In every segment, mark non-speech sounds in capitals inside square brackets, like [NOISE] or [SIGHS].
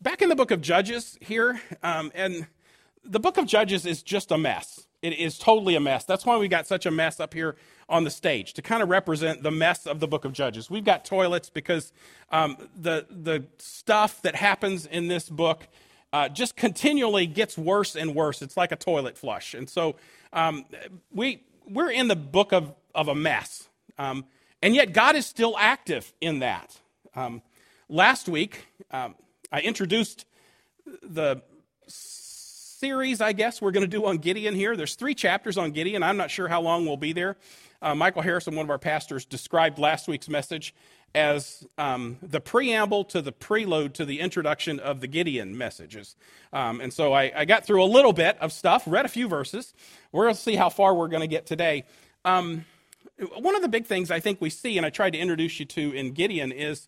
back in the book of Judges here, um, and the book of Judges is just a mess. It is totally a mess. That's why we got such a mess up here on the stage to kind of represent the mess of the book of Judges. We've got toilets because um, the the stuff that happens in this book uh, just continually gets worse and worse. It's like a toilet flush, and so um, we we're in the book of of a mess, um, and yet God is still active in that. Um, last week, um, I introduced the series, I guess, we're going to do on Gideon here. There's three chapters on Gideon. I'm not sure how long we'll be there. Uh, Michael Harrison, one of our pastors, described last week's message as um, the preamble to the preload to the introduction of the Gideon messages. Um, and so I, I, got through a little bit of stuff, read a few verses. We're going to see how far we're going to get today. Um, one of the big things I think we see, and I tried to introduce you to in Gideon, is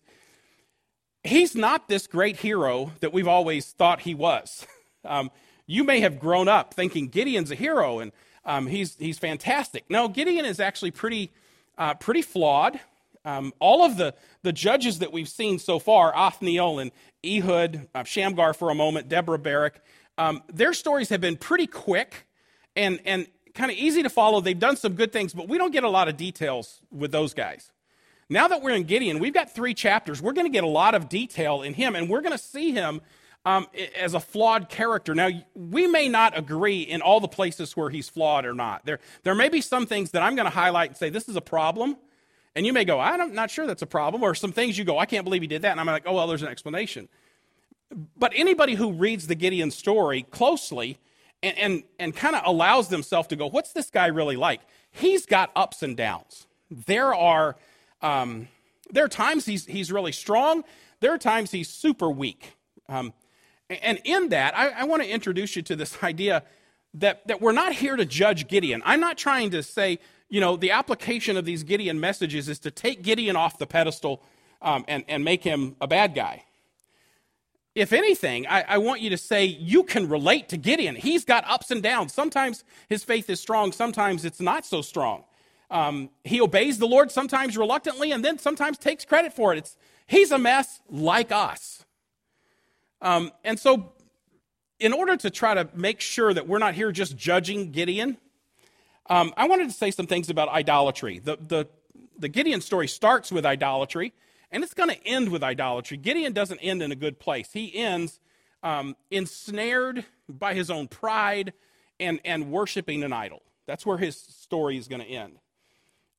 he's not this great hero that we've always thought he was. [LAUGHS] Um, you may have grown up thinking Gideon's a hero and um, he's, he's fantastic. No, Gideon is actually pretty, uh, pretty flawed. Um, all of the, the judges that we've seen so far, Othniel and Ehud, uh, Shamgar for a moment, Deborah Barak, um, their stories have been pretty quick and, and kind of easy to follow. They've done some good things, but we don't get a lot of details with those guys. Now that we're in Gideon, we've got three chapters. We're going to get a lot of detail in him, and we're going to see him um, as a flawed character. Now, we may not agree in all the places where he's flawed or not. There, there may be some things that I'm going to highlight and say, this is a problem. And you may go, I'm not sure that's a problem. Or some things you go, I can't believe he did that. And I'm like, oh, well, there's an explanation. But anybody who reads the Gideon story closely and, and, and kind of allows themselves to go, what's this guy really like? He's got ups and downs. There are um, there are times he's, he's really strong, there are times he's super weak. Um, and in that, I, I want to introduce you to this [LAUGHS] idea that, that we're not here to judge Gideon. I'm not trying to say, you know, the application of these Gideon messages is to take Gideon off the pedestal um, and, and make him a bad guy. If anything, I, I, want you to say you can relate to Gideon. He's got ups and downs. Sometimes his faith is strong, sometimes it's not so strong. Um, he obeys the Lord sometimes reluctantly and then sometimes takes credit for it. It's, he's a mess like us. Um, and so, in order to try to make sure that we're not here just judging Gideon, um, I wanted to say some things about idolatry. The, the, the Gideon story starts with idolatry, and it's going to end with idolatry. Gideon doesn't end in a good place. He ends um, ensnared by his own pride and, and worshiping an idol. That's where his story is going to end.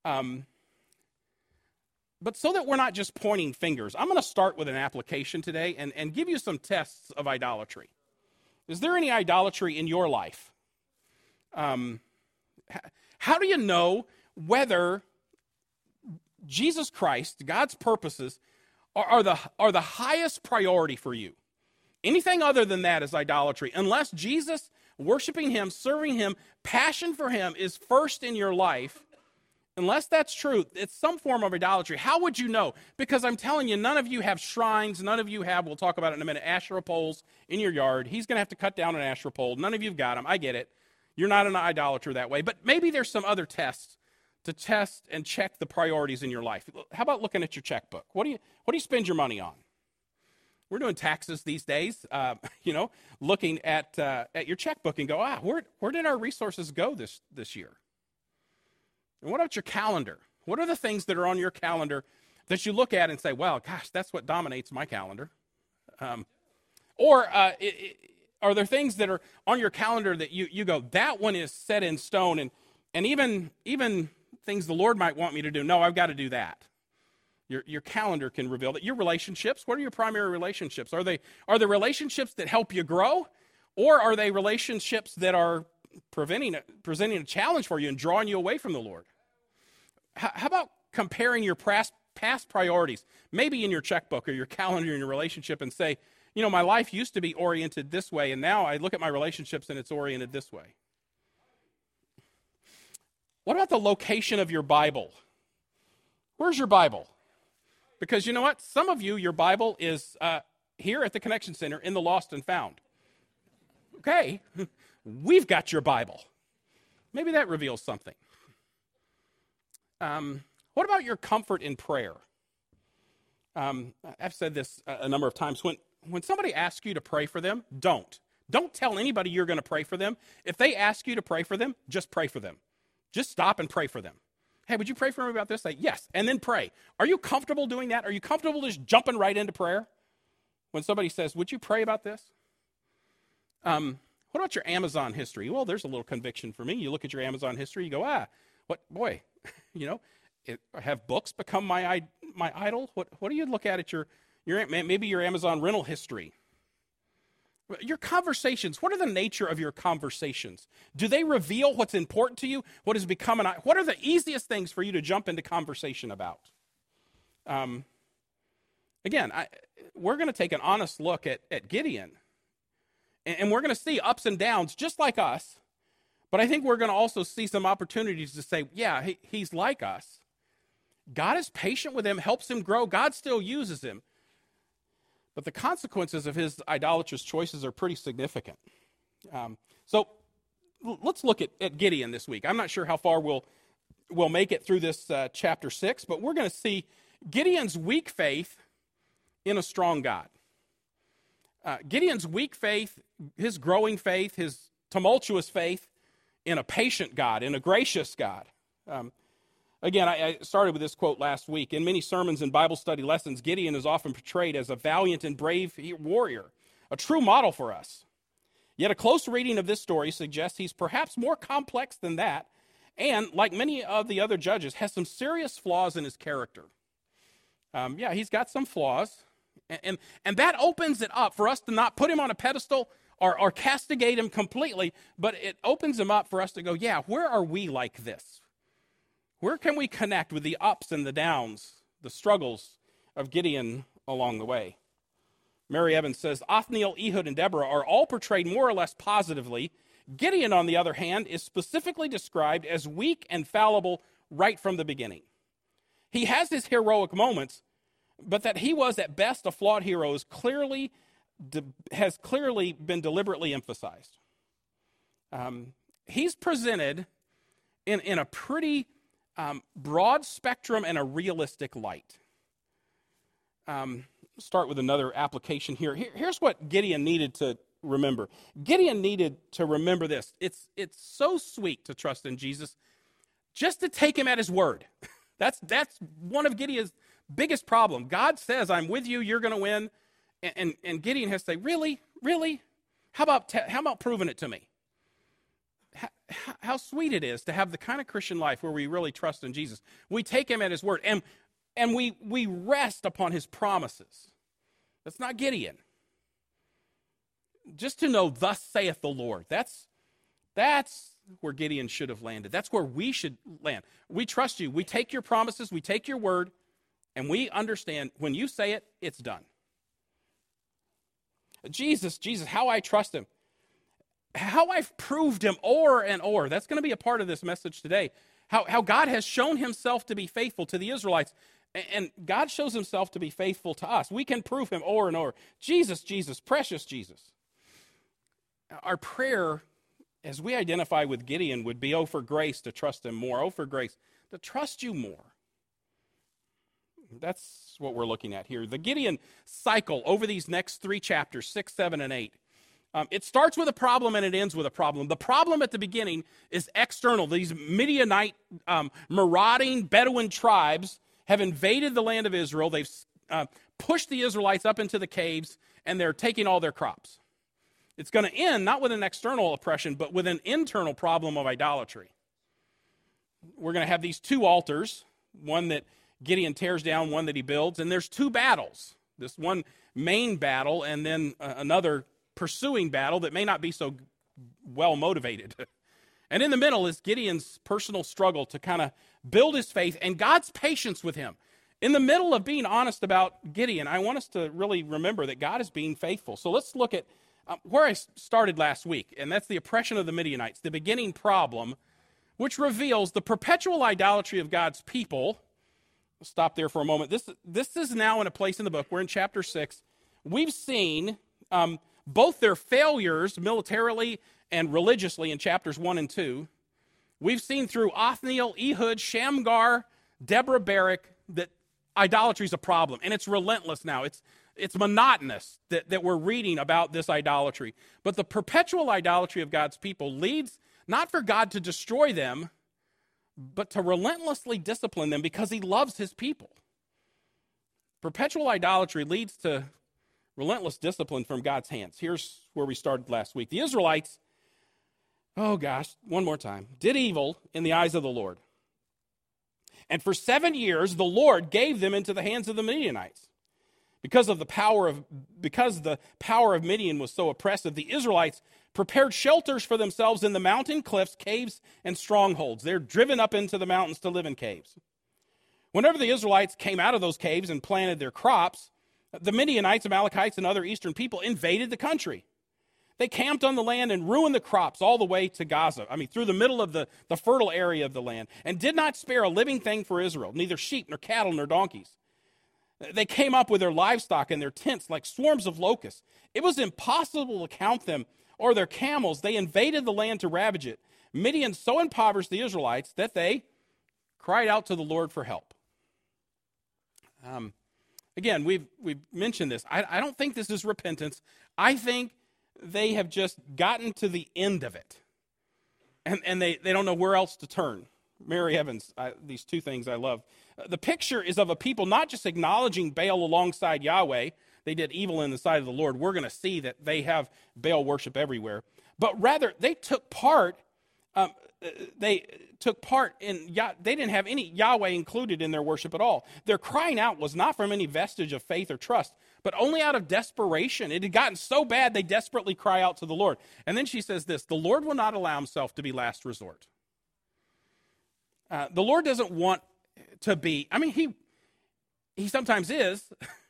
Um, but so that we're not just pointing fingers, I'm going to start with an application today and, and give you some tests of idolatry. Is there any idolatry in your life? Um, how do you know whether Jesus Christ, God's purposes, are, are, the, are the highest priority for you? Anything other than that is idolatry. Unless Jesus, worshiping Him, serving Him, passion for Him is first in your life, Unless that's true, it's some form of idolatry. How would you know? Because I'm telling you, none of you have shrines. None of you have, we'll talk about it in a minute, Asherah poles in your yard. He's going to have to cut down an Asherah pole. None of you have got them. I get it. You're not an idolater that way. But maybe there's some other tests to test and check the priorities in your life. How about looking at your checkbook? What do you, what do you spend your money on? We're doing taxes these days, uh, [LAUGHS] you know, looking at, uh, at your checkbook and go, ah, where, where did our resources go this, this year? And what about your calendar? What are the things that are on your calendar that you look at and say, well, gosh, that's what dominates my calendar? Um, or uh, it, it, are there things that are on your calendar that you, you go, that one is set in stone, and, and even, even things the Lord might want me to do, no, I've got to do that. Your, your calendar can reveal that. Your relationships, what are your primary relationships? Are they, are they relationships that help you grow? Or are they relationships that are preventing, presenting a challenge for you and drawing you away from the Lord? How about comparing your past, past priorities, maybe in your checkbook or your calendar in your relationship, and say, you know, my life used to be oriented this way, and now I look at my relationships and it's oriented this way? What about the location of your Bible? Where's your Bible? Because you know what? Some of you, your Bible is uh, here at the Connection Center in the Lost and Found. Okay, [LAUGHS] we've got your Bible. Maybe that reveals something. Um, what about your comfort in prayer? Um, I've said this a number of times. When, when somebody asks you to pray for them, don't. Don't tell anybody you're going to pray for them. If they ask you to pray for them, just pray for them. Just stop and pray for them. Hey, would you pray for me about this? Say, yes, and then pray. Are you comfortable doing that? Are you comfortable just jumping right into prayer? When somebody says, Would you pray about this? Um, what about your Amazon history? Well, there's a little conviction for me. You look at your Amazon history, you go, ah, what, boy, [LAUGHS] you know, it, have books become my, my idol? What, what do you look at at your, your, maybe your Amazon rental history? Your conversations, what are the nature of your conversations? Do they reveal what's important to you? What has become an what are the easiest things for you to jump into conversation about? Um, again, I, we're going to take an honest look at, at Gideon. And, and we're going to see ups and downs just like us. But I think we're going to also see some opportunities to say, yeah, he, he's like us. God is patient with him, helps him grow. God still uses him. But the consequences of his idolatrous choices are pretty significant. Um, so let's look at, at Gideon this week. I'm not sure how far we'll, we'll make it through this uh, chapter 6, but we're going to see Gideon's weak faith in a strong God. Uh, Gideon's weak faith, his growing faith, his tumultuous faith in a patient God, in a gracious God. Um, Again, I, started with this quote last week. In many sermons and Bible study lessons, Gideon is often portrayed as a valiant and brave warrior, a true model for us. Yet a close reading of this story suggests he's perhaps more complex than that, and, like many of the other judges, has some serious flaws in his character. Um, yeah, he's got some flaws, and, and, and that opens it up for us to not put him on a pedestal or, or castigate him completely, but it opens him up for us to go, yeah, where are we like this? Where can we connect with the ups and the downs, the struggles of Gideon along the way? Mary Evans says Othniel, Ehud, and Deborah are all portrayed more or less positively. Gideon, on the other hand, is specifically described as weak and fallible right from the beginning. He has his heroic moments, but that he was at best a flawed hero is clearly de- has clearly been deliberately emphasized. Um, he's presented in, in a pretty um, broad spectrum and a realistic light. Um, start with another application here. here. Here's what Gideon needed to remember. Gideon needed to remember this. It's, it's so sweet to trust in Jesus just to take him at his word. [LAUGHS] That's, that's one of Gideon's biggest problem. God says, I'm with you, you're going to win. And, and, and, Gideon has to say, Really? Really? How about, te- how about proving it to me? how sweet it is to have the kind of Christian life where we really trust in Jesus. We take him at his word and, and we, we rest upon his promises. That's not Gideon. Just to know, thus saith the Lord. That's, that's where Gideon should have landed. That's where we should land. We trust you. We take your promises, we take your word, and we understand when you say it, it's done. Jesus, Jesus, how I trust him how I've proved him o'er and o'er. That's going to be a part of this message today. How, how God has shown himself to be faithful to the Israelites. And God shows himself to be faithful to us. We can prove him o'er and o'er. Jesus, Jesus, precious Jesus. Our prayer, as we identify with Gideon, would be, oh, for grace to trust him more. Oh, for grace to trust you more. That's what we're looking at here. The Gideon cycle over these next three chapters, six, seven, and eight um, it starts with a problem and it ends with a problem. The problem at the beginning is external. These Midianite um, marauding Bedouin tribes have invaded the land of Israel. They've uh, pushed the Israelites up into the caves and they're taking all their crops. It's going to end not with an external oppression, but with an internal problem of idolatry. We're going to have these two altars one that Gideon tears down, one that he builds, and there's two battles. This one main battle, and then uh, another pursuing battle that may not be so well motivated. [LAUGHS] And in the middle is Gideon's personal struggle to kind of build his faith and God's patience with him. In the middle of being honest about Gideon, I want us to really remember that God is being faithful. So let's look at um, where I started last week, and that's the oppression of the Midianites, the beginning problem, which reveals the perpetual idolatry of God's people. Stop there for a moment. This, this is now in a place in the book. We're in chapter 6. We've seen. Um, both their failures militarily and religiously in chapters 1 and 2. We've seen through Othniel, Ehud, Shamgar, Deborah Barak that idolatry is a problem, and it's relentless now. It's it's monotonous that, that we're reading about this idolatry. But the perpetual idolatry of God's people leads not for God to destroy them, but to relentlessly discipline them because he loves his people. Perpetual idolatry leads to relentless discipline from God's hands. Here's where we started last week. The Israelites, oh gosh, one more time, did evil in the eyes of the Lord. And for seven years, the Lord gave them into the hands of the Midianites. Because of the power of because the power of Midian was so oppressive, the Israelites prepared shelters for themselves in the mountain cliffs, caves, and strongholds. They're driven up into the mountains to live in caves. Whenever the Israelites came out of those caves and planted their crops, the Midianites, Amalekites, and other eastern people invaded the country. They camped on the land and ruined the crops all the way to Gaza, I mean, through the middle of the, the fertile area of the land, and did not spare a living thing for Israel, neither sheep, nor cattle, nor donkeys. They came up with their livestock and their tents like swarms of locusts. It was impossible to count them or their camels. They invaded the land to ravage it. Midian so impoverished the Israelites that they cried out to the Lord for help. Um, again, we've, we've mentioned this. I, I don't think this is repentance. I think they have just gotten to the end of it. And, and they, they don't know where else to turn. Mary Evans, I, these two things I love. Uh, the picture is of a people not just acknowledging Baal alongside Yahweh, they did evil in the sight of the Lord. We're going to see that they have Baal worship everywhere. But rather, they took part um, they took part in, they didn't have any Yahweh included in their worship at all. Their crying out was not from any vestige of faith or trust, but only out of desperation. It had gotten so bad they desperately cry out to the Lord. And then she says this The Lord will not allow himself to be last resort. Uh, the Lord doesn't want to be, I mean, he, he sometimes is, [LAUGHS]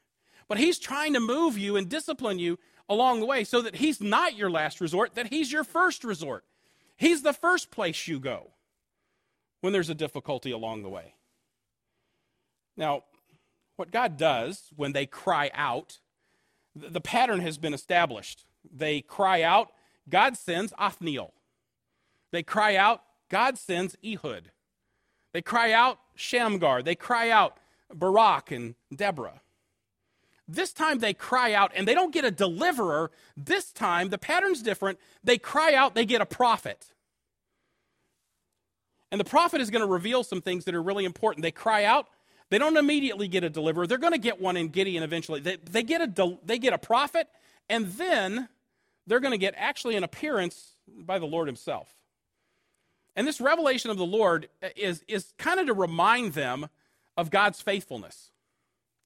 but he's trying to move you and discipline you along the way so that he's not your last resort, that he's your first resort. He's the first place you go when there's a difficulty along the way. Now, what God does when they cry out, the pattern has been established. They cry out, God sends Othniel. They cry out, God sends Ehud. They cry out, Shamgar. They cry out, Barak and Deborah. This time they cry out and they don't get a deliverer. This time the pattern's different. They cry out, they get a prophet. And the prophet is going to reveal some things that are really important. They cry out, they don't immediately get a deliverer. They're going to get one in Gideon eventually. They, they, get, a, they get a prophet, and then they're going to get actually an appearance by the Lord himself. And this revelation of the Lord is, is kind of to remind them of God's faithfulness.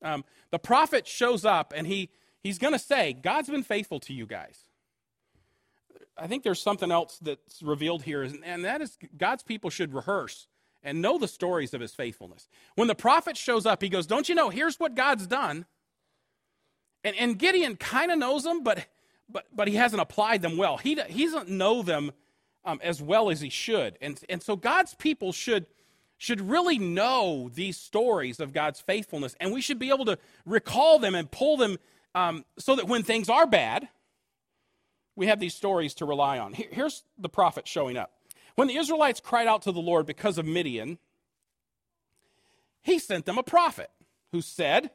Um, the prophet shows up and he, he's going to say, God's been faithful to you guys. I think there's something else that's revealed here, and that is God's people should rehearse and know the stories of his faithfulness. When the prophet shows up, he goes, Don't you know, here's what God's done. And, and Gideon kind of knows them, but, but, but he hasn't applied them well. He, he doesn't know them um, as well as he should. And, and so God's people should should really know these stories of God's faithfulness, and we should be able to recall them and pull them um, so that when things are bad, we have these stories to rely on. Here's the prophet showing up. When the Israelites cried out to the Lord because of Midian, he sent them a prophet who said,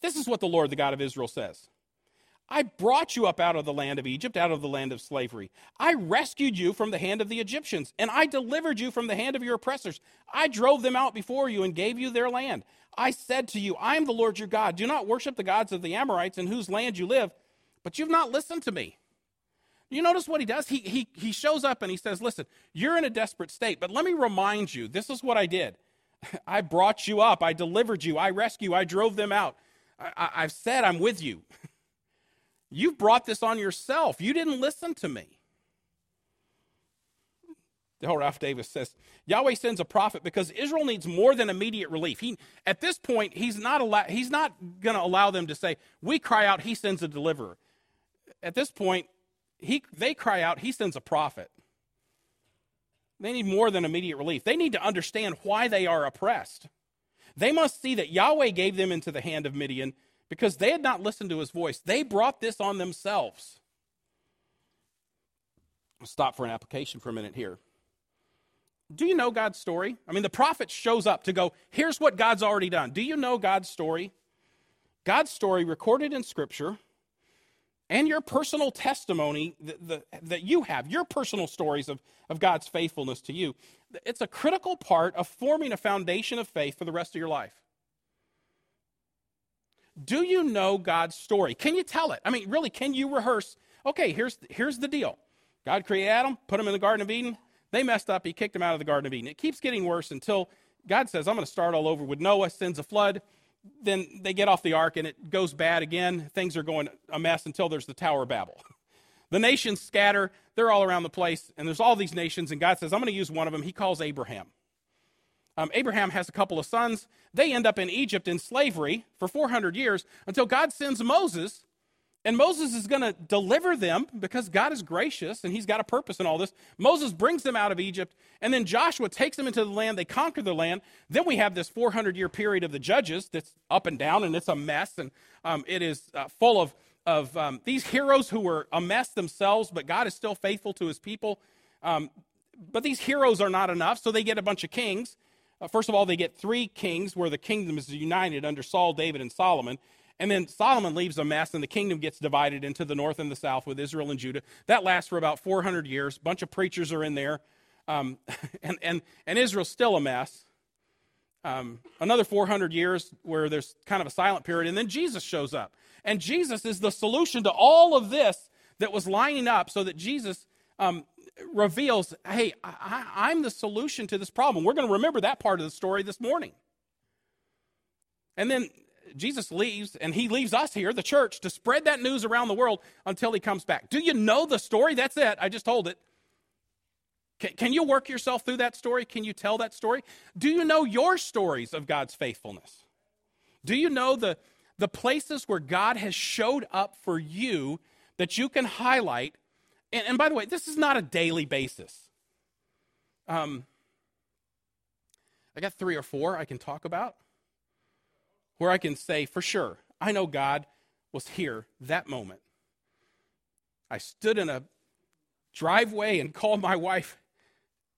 This is what the Lord, the God of Israel, says I brought you up out of the land of Egypt, out of the land of slavery. I rescued you from the hand of the Egyptians, and I delivered you from the hand of your oppressors. I drove them out before you and gave you their land. I said to you, I am the Lord your God. Do not worship the gods of the Amorites in whose land you live, but you've not listened to me. You notice what he does? He, he, he shows up and he says, Listen, you're in a desperate state, but let me remind you this is what I did. [LAUGHS] I brought you up, I delivered you, I rescued I drove them out. I, I've said I'm with you. [LAUGHS] You've brought this on yourself. You didn't listen to me. Dale Ralph Davis says Yahweh sends a prophet because Israel needs more than immediate relief. He, at this point, he's not, allow, he's not going to allow them to say, We cry out, he sends a deliverer. At this point, he, they cry out, he sends a prophet. They need more than immediate relief. They need to understand why they are oppressed. They must see that Yahweh gave them into the hand of Midian because they had not listened to his voice. They brought this on themselves. I'll stop for an application for a minute here. Do you know God's story? I mean, the prophet shows up to go, here's what God's already done. Do you know God's story? God's story recorded in Scripture and your personal testimony that, that, that, you have, your personal stories of, of God's faithfulness to you, it's a critical part of forming a foundation of faith for the rest of your life. Do you know God's story? Can you tell it? I mean, really, can you rehearse? Okay, here's, here's the deal God created Adam, put him in the Garden of Eden. They messed up. He kicked him out of the Garden of Eden. It keeps getting worse until God says, I'm going to start all over with Noah, sends a flood. Then they get off the ark and it goes bad again. Things are going a mess until there's the Tower of Babel. [LAUGHS] The nations scatter. They're all around the place. And there's all these nations. And God says, I'm going to use one of them. He calls Abraham. Um, Abraham has a couple of sons. They end up in Egypt in slavery for 400 years until God sends Moses and Moses is going to deliver them because God is gracious and he's got a purpose in all this. Moses brings them out of Egypt, and then Joshua takes them into the land. They conquer the land. Then we have this 400 year period of the judges that's up and down, and it's a mess, and um, it is uh, full of, of um, these heroes who were a mess themselves, but God is still faithful to his people. Um, but these heroes are not enough, so they get a bunch of kings. Uh, first of all, they get three kings where the kingdom is united under Saul, David, and Solomon. And then Solomon leaves a mess, and the kingdom gets divided into the north and the south with Israel and Judah. That lasts for about 400 years. A bunch of preachers are in there, um, [LAUGHS] and, and, and Israel's still a mess. Um, another 400 years where there's kind of a silent period, and then Jesus shows up. And Jesus is the solution to all of this that was lining up so that Jesus um, reveals, hey, I, am the solution to this problem. We're going to remember that part of the story this morning. And then Jesus leaves, and he leaves us here, the church, to spread that news around the world until he comes back. Do you know the story? That's it. I just told it. Can, can you work yourself through that story? Can you tell that story? Do you know your stories of God's faithfulness? Do you know the, the places where God has showed up for you that you can highlight? And, and by the way, this is not a daily basis. Um, I got three or four I can talk about where I can say for sure, I know God was here that moment. I stood in a driveway and called my wife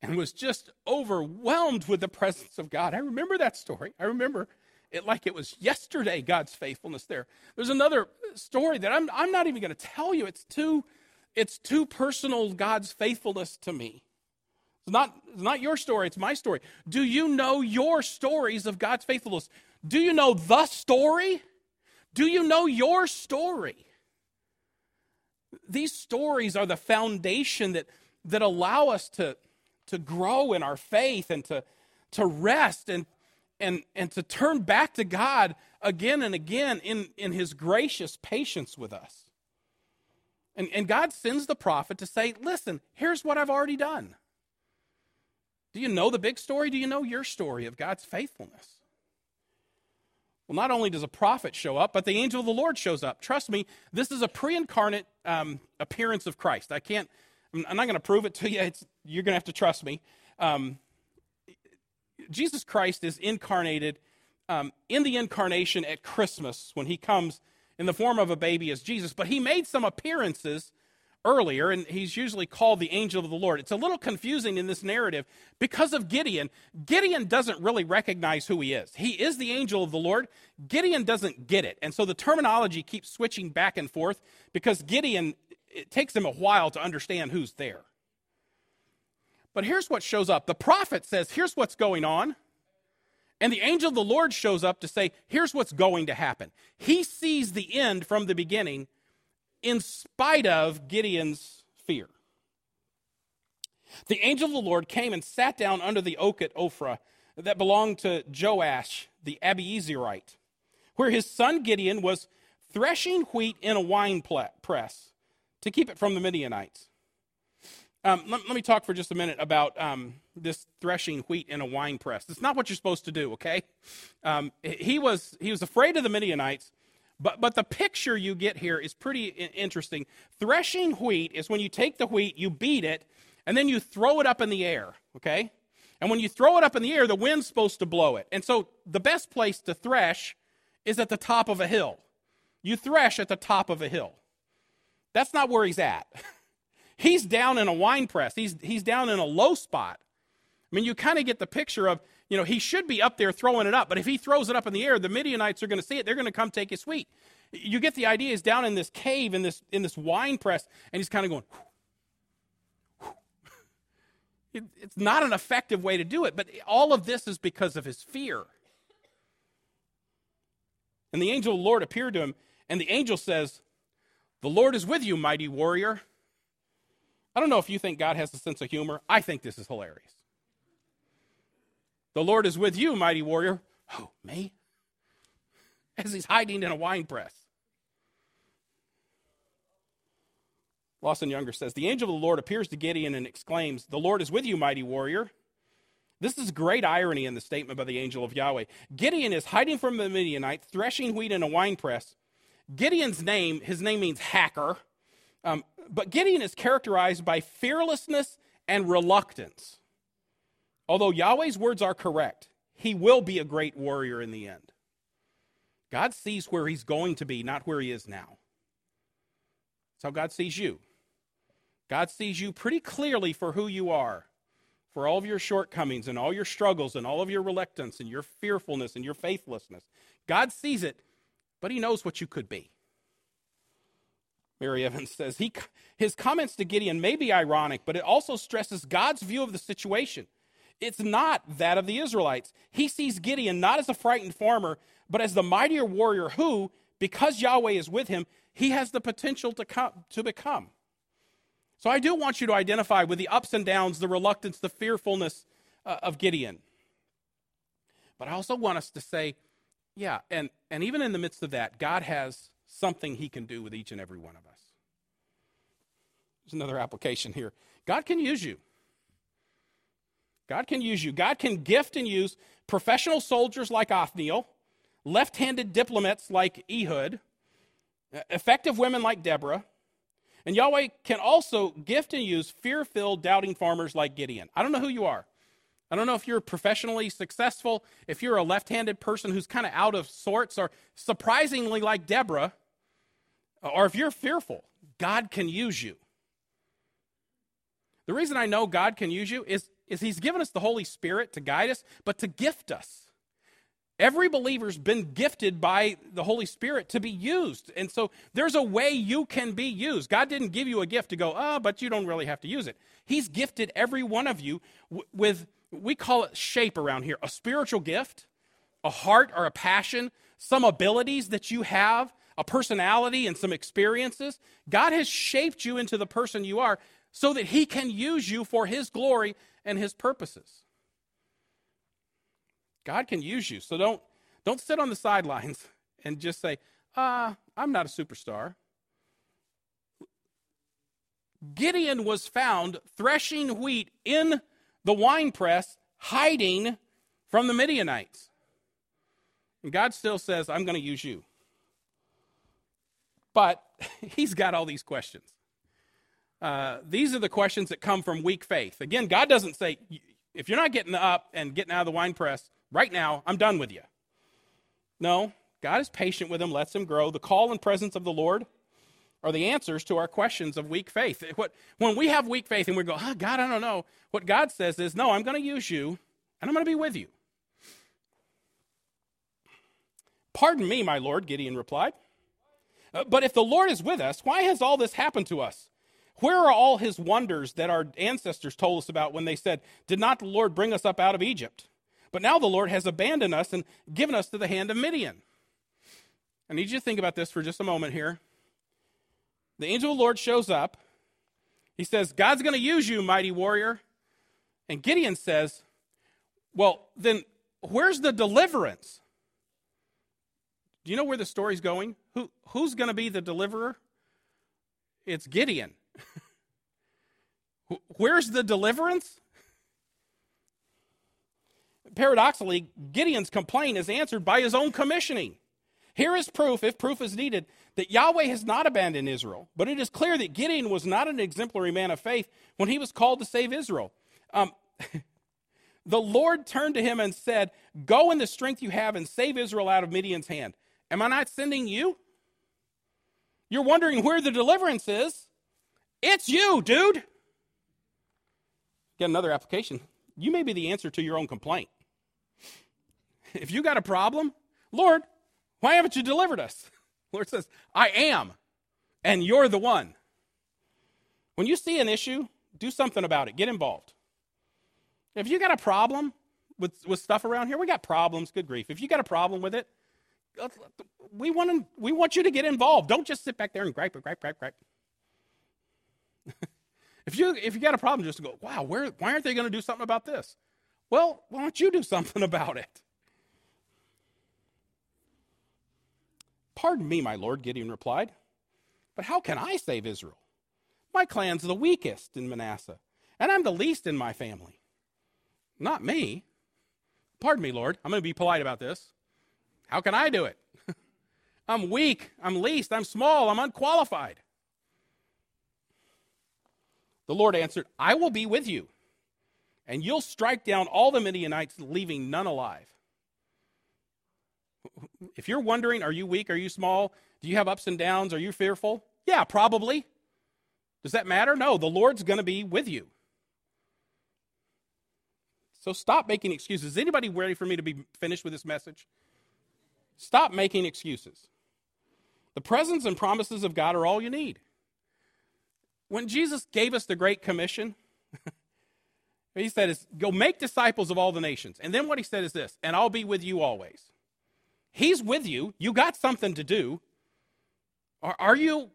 and was just overwhelmed with the presence of God. I remember that story. I remember it like it was yesterday, God's faithfulness there. There's another story that I'm, I'm not even going to tell you. It's too, it's too personal, God's faithfulness to me. It's not, it's not your story, it's my story. Do you know your stories of God's faithfulness? Do you know the story? Do you know your story? These stories are the foundation that, that allow us to, to grow in our faith and to, to rest and, and, and to turn back to God again and again in, in his gracious patience with us. And, and God sends the prophet to say, Listen, here's what I've already done. Do you know the big story? Do you know your story of God's faithfulness? Well, not only does a prophet show up, but the angel of the Lord shows up. Trust me, this is a pre incarnate um, appearance of Christ. I can't, I'm not going to prove it to you. It's, you're going to have to trust me. Um, Jesus Christ is incarnated um, in the incarnation at Christmas when he comes in the form of a baby as Jesus, but he made some appearances earlier, and he's usually called the angel of the Lord. It's a little confusing in this narrative because of Gideon. Gideon doesn't really recognize who he is. He is the angel of the Lord. Gideon doesn't get it. And so the terminology keeps switching back and forth because Gideon, it takes him a while to understand who's there. But here's what shows up the prophet says, Here's what's going on. And the angel of the Lord shows up to say, Here's what's going to happen. He sees the end from the beginning in spite of Gideon's fear. The angel of the Lord came and sat down under the oak at Ophrah that belonged to Joash the Abiezrite, where his son Gideon was threshing wheat in a wine press to keep it from the Midianites. Um, let, let, me talk for just a minute about um, this threshing wheat in a wine press. It's not what you're supposed to do, okay? Um, he, was, he was afraid of the Midianites, but, but the picture you get here is pretty interesting. Threshing wheat is when you take the wheat, you beat it, and then you throw it up in the air, okay? And when you throw it up in the air, the wind's supposed to blow it. And so the best place to thresh is at the top of a hill. You thresh at the top of a hill. That's not where he's at. [LAUGHS] he's down in a wine press, he's, he's down in a low spot. I mean, you kind of get the picture of you know, he should be up there throwing it up. But if he throws it up in the air, the Midianites are going to see it. They're going to come take his wheat. You get the idea. He's down in this cave in this in this wine press, and he's kind of going. [LAUGHS] It's not an effective way to do it, but all of this is because of his fear. And the angel of the Lord appeared to him, and the angel says, The Lord is with you, mighty warrior. I don't know if you think God has a sense of humor. I think this is hilarious. The Lord is with you, mighty warrior. Oh, me? As he's hiding in a wine press. Lawson Younger says The angel of the Lord appears to Gideon and exclaims, The Lord is with you, mighty warrior. This is great irony in the statement by the angel of Yahweh. Gideon is hiding from the Midianites, threshing wheat in a wine press. Gideon's name, his name means hacker, um, but Gideon is characterized by fearlessness and reluctance. Although Yahweh's words are correct, he will be a great warrior in the end. God sees where he's going to be, not where he is now. That's how God sees you. God sees you pretty clearly for who you are, for all of your shortcomings and all your struggles and all of your reluctance and your fearfulness and your faithlessness. God sees it, but He knows what you could be. Mary Evans says he, his comments to Gideon may be ironic, but it also stresses God's view of the situation. It's not that of the Israelites. He sees Gideon not as a frightened farmer, but as the mightier warrior who, because Yahweh is with him, he has the potential to, come, to become. So I do want you to identify with the ups and downs, the reluctance, the fearfulness uh, of Gideon. But I also want us to say, yeah, and, and even in the midst of that, God has something he can do with each and every one of us. There's another application here. God can use you. God can use you. God can gift and use professional soldiers like Othniel, left handed diplomats like Ehud, effective women like Deborah, and Yahweh can also gift and use fear filled, doubting farmers like Gideon. I don't know who you are. I don't know if you're professionally successful, if you're a left handed person who's kind of out of sorts, or surprisingly like Deborah, Uh, or if you're fearful. God can use you. The reason I know God can use you is, is He's given us the Holy Spirit to guide us, but to gift us. Every believer's been gifted by the Holy Spirit to be used. And so there's a way you can be used. God didn't give you a gift to go, oh, but you don't really have to use it. He's gifted every one of you with, we call it shape around here, a spiritual gift, a heart or a passion, some abilities that you have, a personality and some experiences. God has shaped you into the person you are so that He can use you for His glory and His purposes. God can use you. So don't, don't sit on the sidelines [LAUGHS] and just say, ah, uh, I'm not a superstar. Gideon was found threshing wheat in the winepress, hiding from the Midianites. And God still says, I'm going to use you. But [LAUGHS] he's got all these questions. Uh, these are the questions that come from weak faith. Again, God doesn't say, if you're not getting up and getting out of the wine press, right now, I'm done with you. No, God is patient with him, lets him grow. The call and presence of the Lord are the answers to our questions of weak faith. What, when we have weak faith and we go, oh, God, I don't know, what God says is, no, I'm going to use you and I'm going to be with you. Pardon me, my Lord, Gideon replied. But if the Lord is with us, why has all this happened to us? Where are all his wonders that our ancestors told us about when they said, Did not the Lord bring us up out of Egypt? But now the Lord has abandoned us and given us to the hand of Midian. I need you to think about this for just a moment here. The angel of the Lord shows up. He says, God's going to use you, mighty warrior. And Gideon says, Well, then where's the deliverance? Do you know where the story's going? Who, who's going to be the deliverer? It's Gideon. [LAUGHS] Where's the deliverance? paradoxically, Gideon's complaint is answered by his own commissioning. Here is proof, if proof is needed, that Yahweh has not abandoned Israel. But it is clear that Gideon was not an exemplary man of faith when he was called to save Israel. Um, [LAUGHS] the Lord turned to him and said, Go in the strength you have and save Israel out of Midian's hand. Am I not sending you? You're wondering where the deliverance is. It's you, dude. Get another application. You may be the answer to your own complaint. if you got a problem, Lord, why haven't you delivered us? [LAUGHS] Lord says, I am, and you're the one. When you see an issue, do something about it. Get involved. If you got a problem with, with stuff around here, we got problems, good grief. If you got a problem with it, we want, to, we want you to get involved. Don't just sit back there and gripe, gripe, gripe, gripe. [LAUGHS] if, you, if you got a problem, just go, wow, where, why aren't they going to do something about this? Well, why don't you do something [LAUGHS] about it? Pardon me, my lord, Gideon replied, but how can I save Israel? My clan's the weakest in Manasseh, and I'm the least in my family. Not me. Pardon me, Lord. I'm going to be polite about this. How can I do it? [LAUGHS] I'm weak. I'm least. I'm small. I'm unqualified. The Lord answered, I will be with you, and you'll strike down all the Midianites, leaving none alive. If you're wondering, are you weak? Are you small? Do you have ups and downs? Are you fearful? Yeah, probably. Does that matter? No, the Lord's going to be with you. So stop making excuses. Is anybody ready for me to be finished with this message? Stop making excuses. The presence and promises of God are all you need. When Jesus gave us the Great Commission, [LAUGHS] he said, is, Go make disciples of all the nations. And then what he said is this, and I'll be with you always. He's with you. You got something to do. Are, are you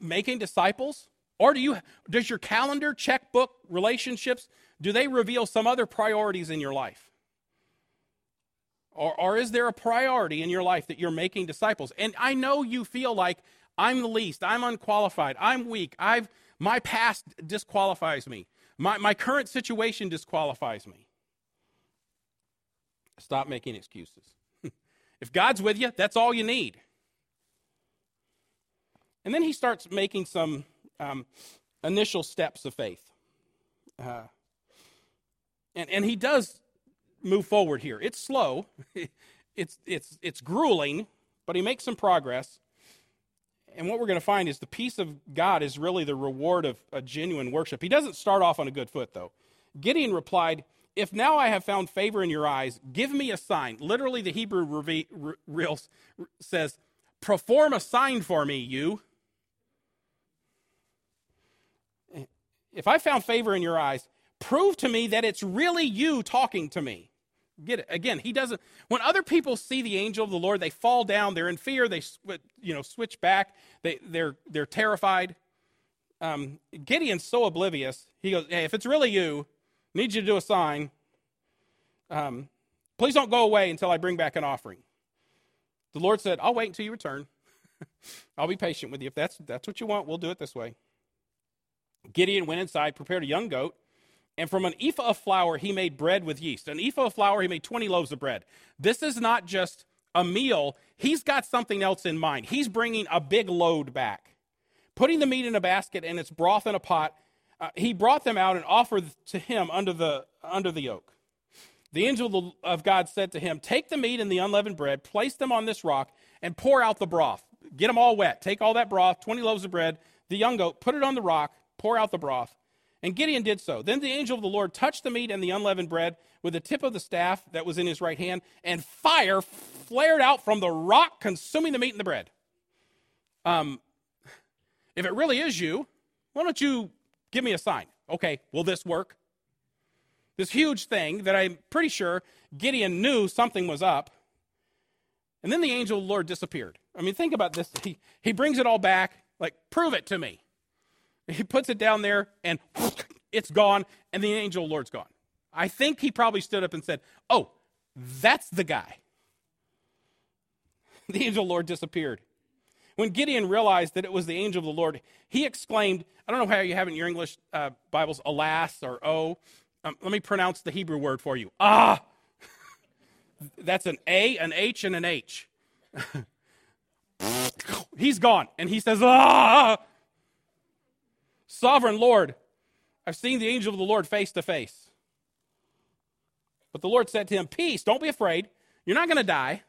making disciples? Or do you does your calendar, checkbook, relationships, do they reveal some other priorities in your life? Or, or is there a priority in your life that you're making disciples? And I know you feel like I'm the least, I'm unqualified, I'm weak, I've my past disqualifies me. My, my current situation disqualifies me. Stop making excuses. [LAUGHS] if God's with you, that's all you need. And then he starts making some um, initial steps of faith. Uh, and, and he does move forward here. It's slow, [LAUGHS] it's, it's, it's grueling, but he makes some progress. And what we're going to find is the peace of God is really the reward of a genuine worship. He doesn't start off on a good foot, though. Gideon replied, If now I have found favor in your eyes, give me a sign. Literally, the Hebrew reels says, Perform a sign for me, you. Eh, if I found favor in your eyes, prove to me that it's really you talking to me. Get it? Again, he doesn't. When other people see the angel of the Lord, they fall down. They're in fear. They, you know, switch back. They, they're, they're terrified. Um, Gideon's so oblivious. He goes, "Hey, if it's really you, I need you to do a sign. Um, please don't go away until I bring back an offering." The Lord said, "I'll wait until you return. [LAUGHS] I'll be patient with you. If that's that's what you want, we'll do it this way." Gideon went inside, prepared a young goat, and from an ephah of flour he made bread with yeast. An ephah of flour, he made 20 loaves of bread. This is not just a meal, he's got something else in mind. He's bringing a big load back. Putting the meat in a basket and its broth in a pot, uh, he brought them out and offered to him under the, under the oak. The angel of God said to him, Take the meat and the unleavened bread, place them on this rock, and pour out the broth. Get them all wet. Take all that broth, 20 loaves of bread, the young goat, put it on the rock, pour out the broth. And Gideon did so. Then the angel of the Lord touched the meat and the unleavened bread with the tip of the staff that was in his right hand, and fire flared out from the rock, consuming the meat and the bread. Um, if it really is you, why don't you give me a sign? Okay, will this work? This huge thing that I'm pretty sure Gideon knew something was up. And then the angel of the Lord disappeared. I mean, think about this. He, he brings it all back, like, prove it to me. He puts it down there and it's gone, and the angel of the Lord's gone. I think he probably stood up and said, Oh, that's the guy. [LAUGHS] The angel of the Lord disappeared. When Gideon realized that it was the angel of the Lord, he exclaimed, I don't know how you have in your English uh, Bibles, alas or oh. Um, let me pronounce the Hebrew word for you. Ah! [LAUGHS] That's an A, an H, and an H. [LAUGHS] He's gone. And he says, ah! Sovereign Lord, I've seen the angel of the Lord face to face. But the Lord said to him, Peace, don't be afraid. You're not going to die.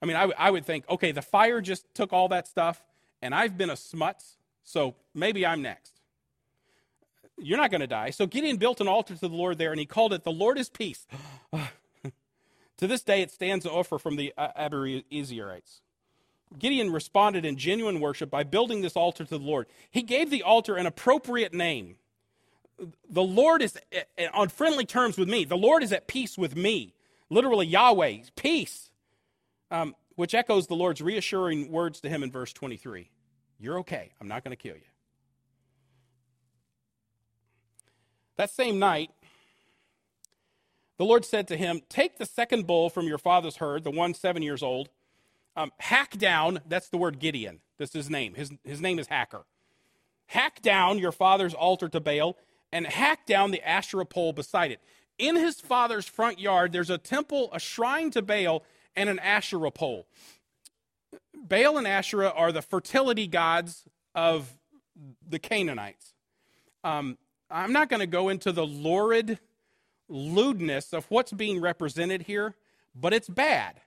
I mean, I, w- I would think, okay, the fire just took all that stuff, and I've been a smuts, so maybe I'm next. You're not going to die. So Gideon built an altar to the Lord there, and he called it, The Lord is Peace. [SIGHS] To this day, it stands an Ophrah from the Abiezrites. Gideon responded in genuine worship by building this altar to the Lord. He gave the altar an appropriate name. The Lord is on friendly terms with me. The Lord is at peace with me. Literally, Yahweh, peace, um, which echoes the Lord's reassuring words to him in verse 23 You're okay. I'm not going to kill you. That same night, the Lord said to him, Take the second bull from your father's herd, the one seven years old um, hack down, that's the word Gideon. That's his name. His, his name is Hacker. Hack down your father's altar to Baal and hack down the Asherah pole beside it. In his father's front yard, there's a temple, a shrine to Baal, and an Asherah pole. Baal and Asherah are the fertility gods of the Canaanites. Um, I'm not going to go into the lurid lewdness of what's being represented here, but it's bad.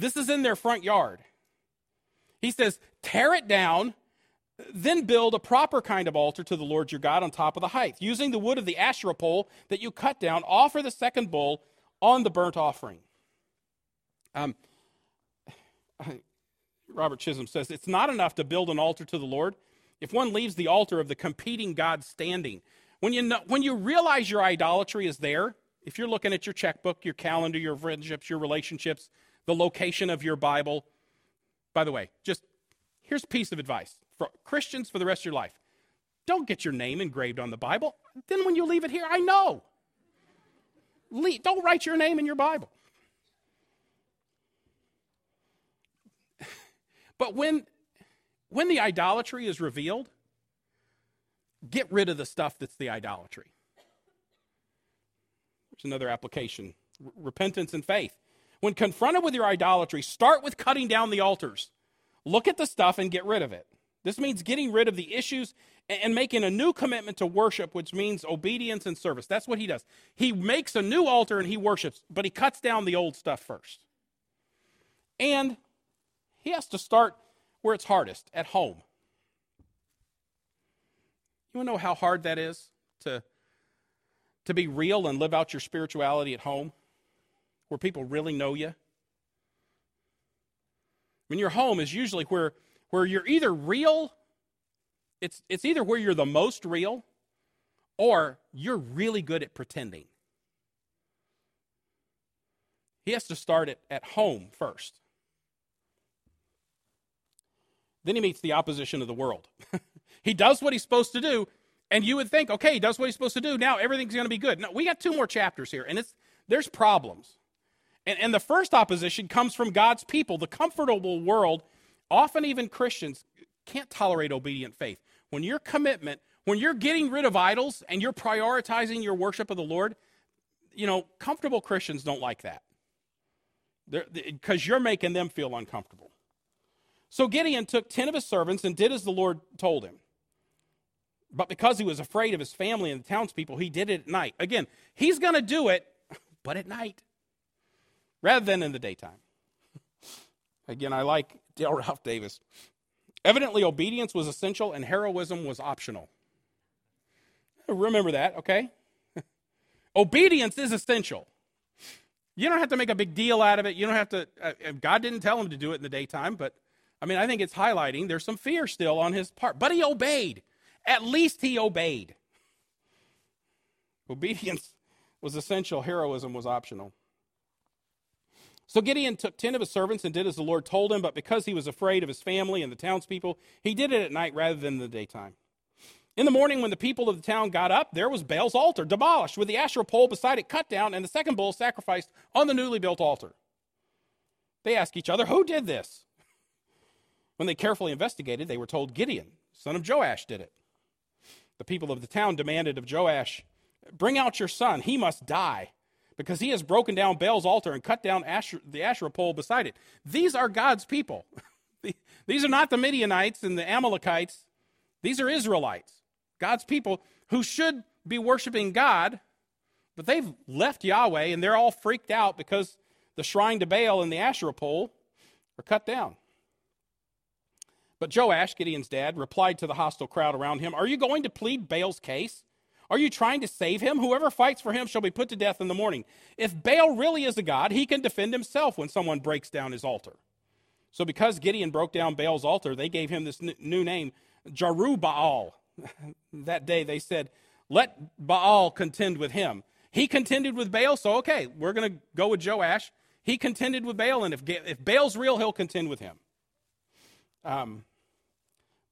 This is in their front yard. He says, tear it down, then build a proper kind of altar to the Lord your God on top of the height. Using the wood of the Asherah pole that you cut down, offer the second bull on the burnt offering. Um, [SIGHS] Robert Chisholm says, it's not enough to build an altar to the Lord if one leaves the altar of the competing God standing. When you, know, when you realize your idolatry is there, if you're looking at your checkbook, your calendar, your friendships, your relationships, the location of your Bible. By the way, just here's a piece of advice for Christians for the rest of your life. Don't get your name engraved on the Bible. Then when you leave it here, I know. don't write your name in your Bible. [LAUGHS] But when, when the idolatry is revealed, get rid of the stuff that's the idolatry. There's another application repentance and faith. When confronted with your idolatry, start with cutting down the altars. Look at the stuff and get rid of it. This means getting rid of the issues and making a new commitment to worship, which means obedience and service. That's what he does. He makes a new altar and he worships, but he cuts down the old stuff first. And he has to start where it's hardest at home. You want to know how hard that is to, to be real and live out your spirituality at home? Where people really know you? When your home is usually where, where you're either real, it's, it's either where you're the most real, or you're really good at pretending. He has to start it at home first. Then he meets the opposition of the world. [LAUGHS] he does what he's supposed to do, and you would think, okay, he does what he's supposed to do. Now everything's going to be good. No, we got two more chapters here, and it's there's problems. And, and the first opposition comes from God's people. The comfortable world, often even Christians, can't tolerate obedient faith. When your commitment, when you're getting rid of idols and you're prioritizing your worship of the Lord, you know, comfortable Christians don't like that because you're making them feel uncomfortable. So Gideon took 10 of his servants and did as the Lord told him. But because he was afraid of his family and the townspeople, he did it at night. Again, he's going to do it, [LAUGHS] but at night rather than in the daytime. [LAUGHS] Again, I like Dale Ralph Davis. Evidently, obedience was essential and heroism was optional. Remember that, okay? [LAUGHS] obedience is essential. You don't have to make a big deal out of it. You don't have to, uh, God didn't tell him to do it in the daytime, but I mean, I think it's highlighting there's some fear still on his part. But he obeyed. At least he obeyed. [LAUGHS] Obedience was essential, heroism was optional. So Gideon took ten of his servants and did as the Lord told him, but because he was afraid of his family and the townspeople, he did it at night rather than in the daytime. In the morning, when the people of the town got up, there was Baal's altar demolished, with the Asherah pole beside it cut down, and the second bull sacrificed on the newly built altar. They asked each other, Who did this? When they carefully investigated, they were told Gideon, son of Joash, did it. The people of the town demanded of Joash, Bring out your son, he must die because he has broken down Baal's altar and cut down Asher, the Asherah pole beside it. These are God's people. [LAUGHS] These are not the Midianites and the Amalekites. These are Israelites, God's people who should be worshiping God, but they've left Yahweh and they're all freaked out because the shrine to Baal and the Asherah pole are cut down. But Joash, Gideon's dad, replied to the hostile crowd around him Are you going to plead Baal's case? Are you trying to save him? Whoever fights for him shall be put to death in the morning. If Baal really is a god, he can defend himself when someone breaks down his altar. So, because Gideon broke down Baal's altar, they gave him this new name, Jerubbaal. [LAUGHS] that day they said, Let Baal contend with him. He contended with Baal, so okay, we're going to go with Joash. He contended with Baal, and if, if Baal's real, he'll contend with him. Um,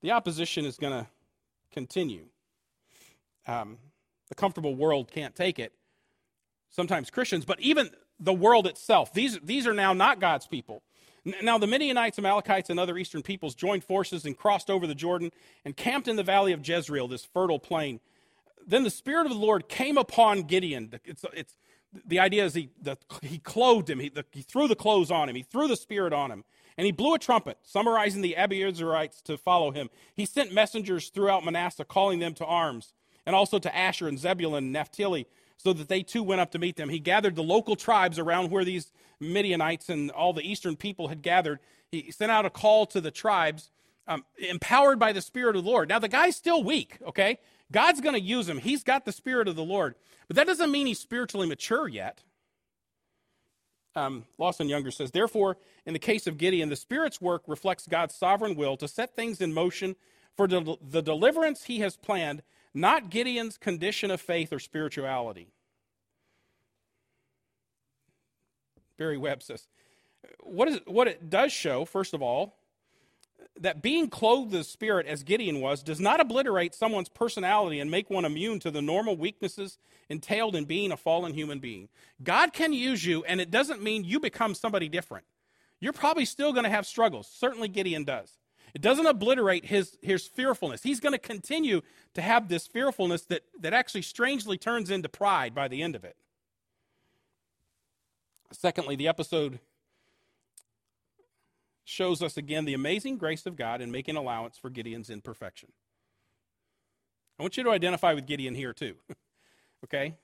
the opposition is going to continue. Um, the comfortable world can't take it. Sometimes Christians, but even the world itself. These, these are now not God's people. Now, the Midianites, Amalekites, and other eastern peoples joined forces and crossed over the Jordan and camped in the valley of Jezreel, this fertile plain. Then the Spirit of the Lord came upon Gideon. It's, it's, the idea is he, the, he clothed him, he, the, he threw the clothes on him, he threw the Spirit on him. And he blew a trumpet, summarizing the Abiezrites to follow him. He sent messengers throughout Manasseh, calling them to arms, and also to Asher and Zebulun and Naphtali, so that they too went up to meet them. He gathered the local tribes around where these Midianites and all the eastern people had gathered. He sent out a call to the tribes, um, empowered by the Spirit of the Lord. Now, the guy's still weak, okay? God's going to use him. He's got the Spirit of the Lord. But that doesn't mean he's spiritually mature yet. Um, Lawson Younger says, Therefore, in the case of Gideon, the Spirit's work reflects God's sovereign will to set things in motion for the, the deliverance he has planned, not Gideon's condition of faith or spirituality. Barry Webb says, what, is, what it does show, first of all, that being clothed with the Spirit, as Gideon was, does not obliterate someone's personality and make one immune to the normal weaknesses entailed in being a fallen human being. God can use you, and it doesn't mean you become somebody different. You're probably still going to have struggles. Certainly, Gideon does. It doesn't obliterate his, his fearfulness. He's going to continue to have this fearfulness that, that actually strangely turns into pride by the end of it. Secondly, the episode shows us again the amazing grace of God in making allowance for Gideon's imperfection. I want you to identify with Gideon here too. [LAUGHS] okay?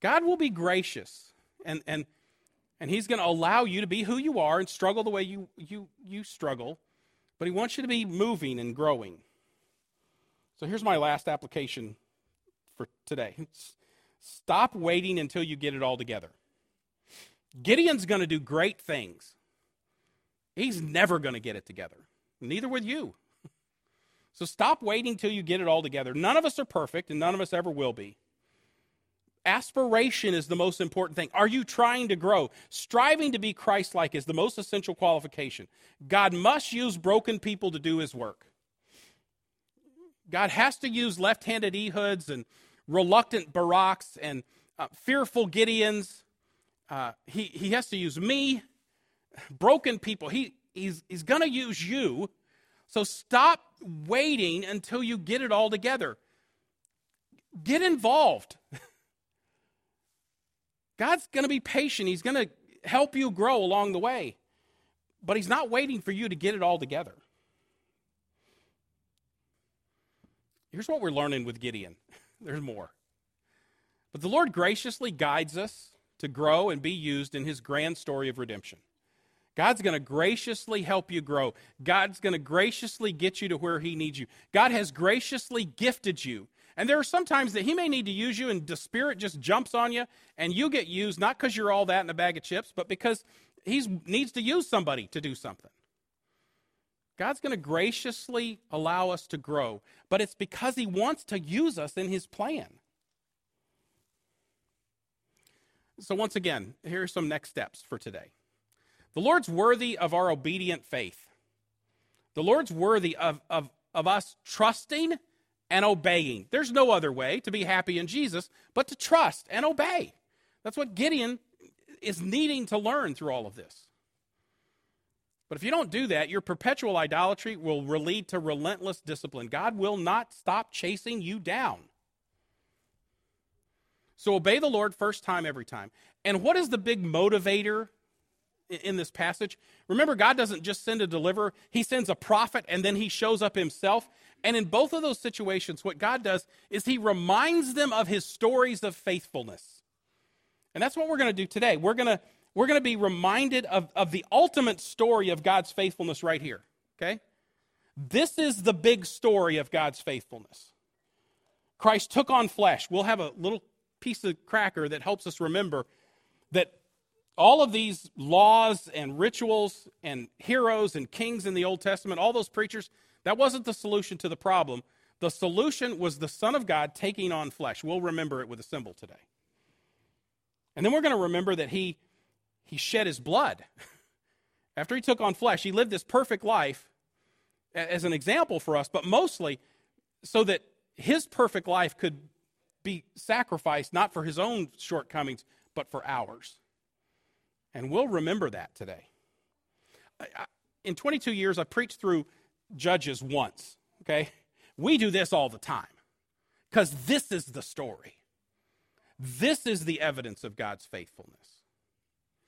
God will be gracious and and and he's going to allow you to be who you are and struggle the way you you you struggle, but he wants you to be moving and growing. So here's my last application for today. Stop waiting until you get it all together. Gideon's going to do great things. He's never going to get it together. Neither with you. So stop waiting till you get it all together. None of us are perfect, and none of us ever will be. Aspiration is the most important thing. Are you trying to grow? Striving to be Christ like is the most essential qualification. God must use broken people to do his work. God has to use left handed Ehuds and reluctant Baraks and uh, fearful Gideons. Uh, he, he has to use me broken people. He, he's he's going to use you. So stop waiting until you get it all together. Get involved. [LAUGHS] God's going to be patient. He's going to help you grow along the way. But He's not waiting for you to get it all together. Here's what we're learning with Gideon [LAUGHS] there's more. But the Lord graciously guides us to grow and be used in His grand story of redemption. God's going to graciously help you grow. God's going to graciously get you to where He needs you. God has graciously gifted you. And there are some times that He may need to use you, and the Spirit just jumps on you, and you get used, not because you're all that in a bag of chips, but because He needs to use somebody to do something. God's going to graciously allow us to grow, but it's because He wants to use us in His plan. So, once again, here are some next steps for today. The Lord's worthy of our obedient faith. The Lord's worthy of, of, of us trusting and obeying. There's no other way to be happy in Jesus but to trust and obey. That's what Gideon is needing to learn through all of this. But if you don't do that, your perpetual idolatry will lead to relentless discipline. God will not stop chasing you down. So obey the Lord first time, every time. And what is the big motivator in this passage. Remember, God doesn't just send a deliverer, He sends a prophet and then He shows up Himself. And in both of those situations, what God does is He reminds them of His stories of faithfulness. And that's what we're going to do today. We're going to we're going to be reminded of, of the ultimate story of God's faithfulness right here. Okay? This is the big story of God's faithfulness. Christ took on flesh. We'll have a little piece of cracker that helps us remember that all of these laws and rituals and heroes and kings in the Old Testament, all those preachers, that wasn't the solution to the problem. The solution was the Son of God taking on flesh. We'll remember it with a symbol today. And then we're going to remember that he, he shed his blood. [LAUGHS] After he took on flesh, he lived this perfect life as an example for us, but mostly so that his perfect life could be sacrificed not for his own shortcomings, but for ours. And we'll remember that today. In 22 years, I've preached through Judges once, okay? We do this all the time because this is the story. This is the evidence of God's faithfulness.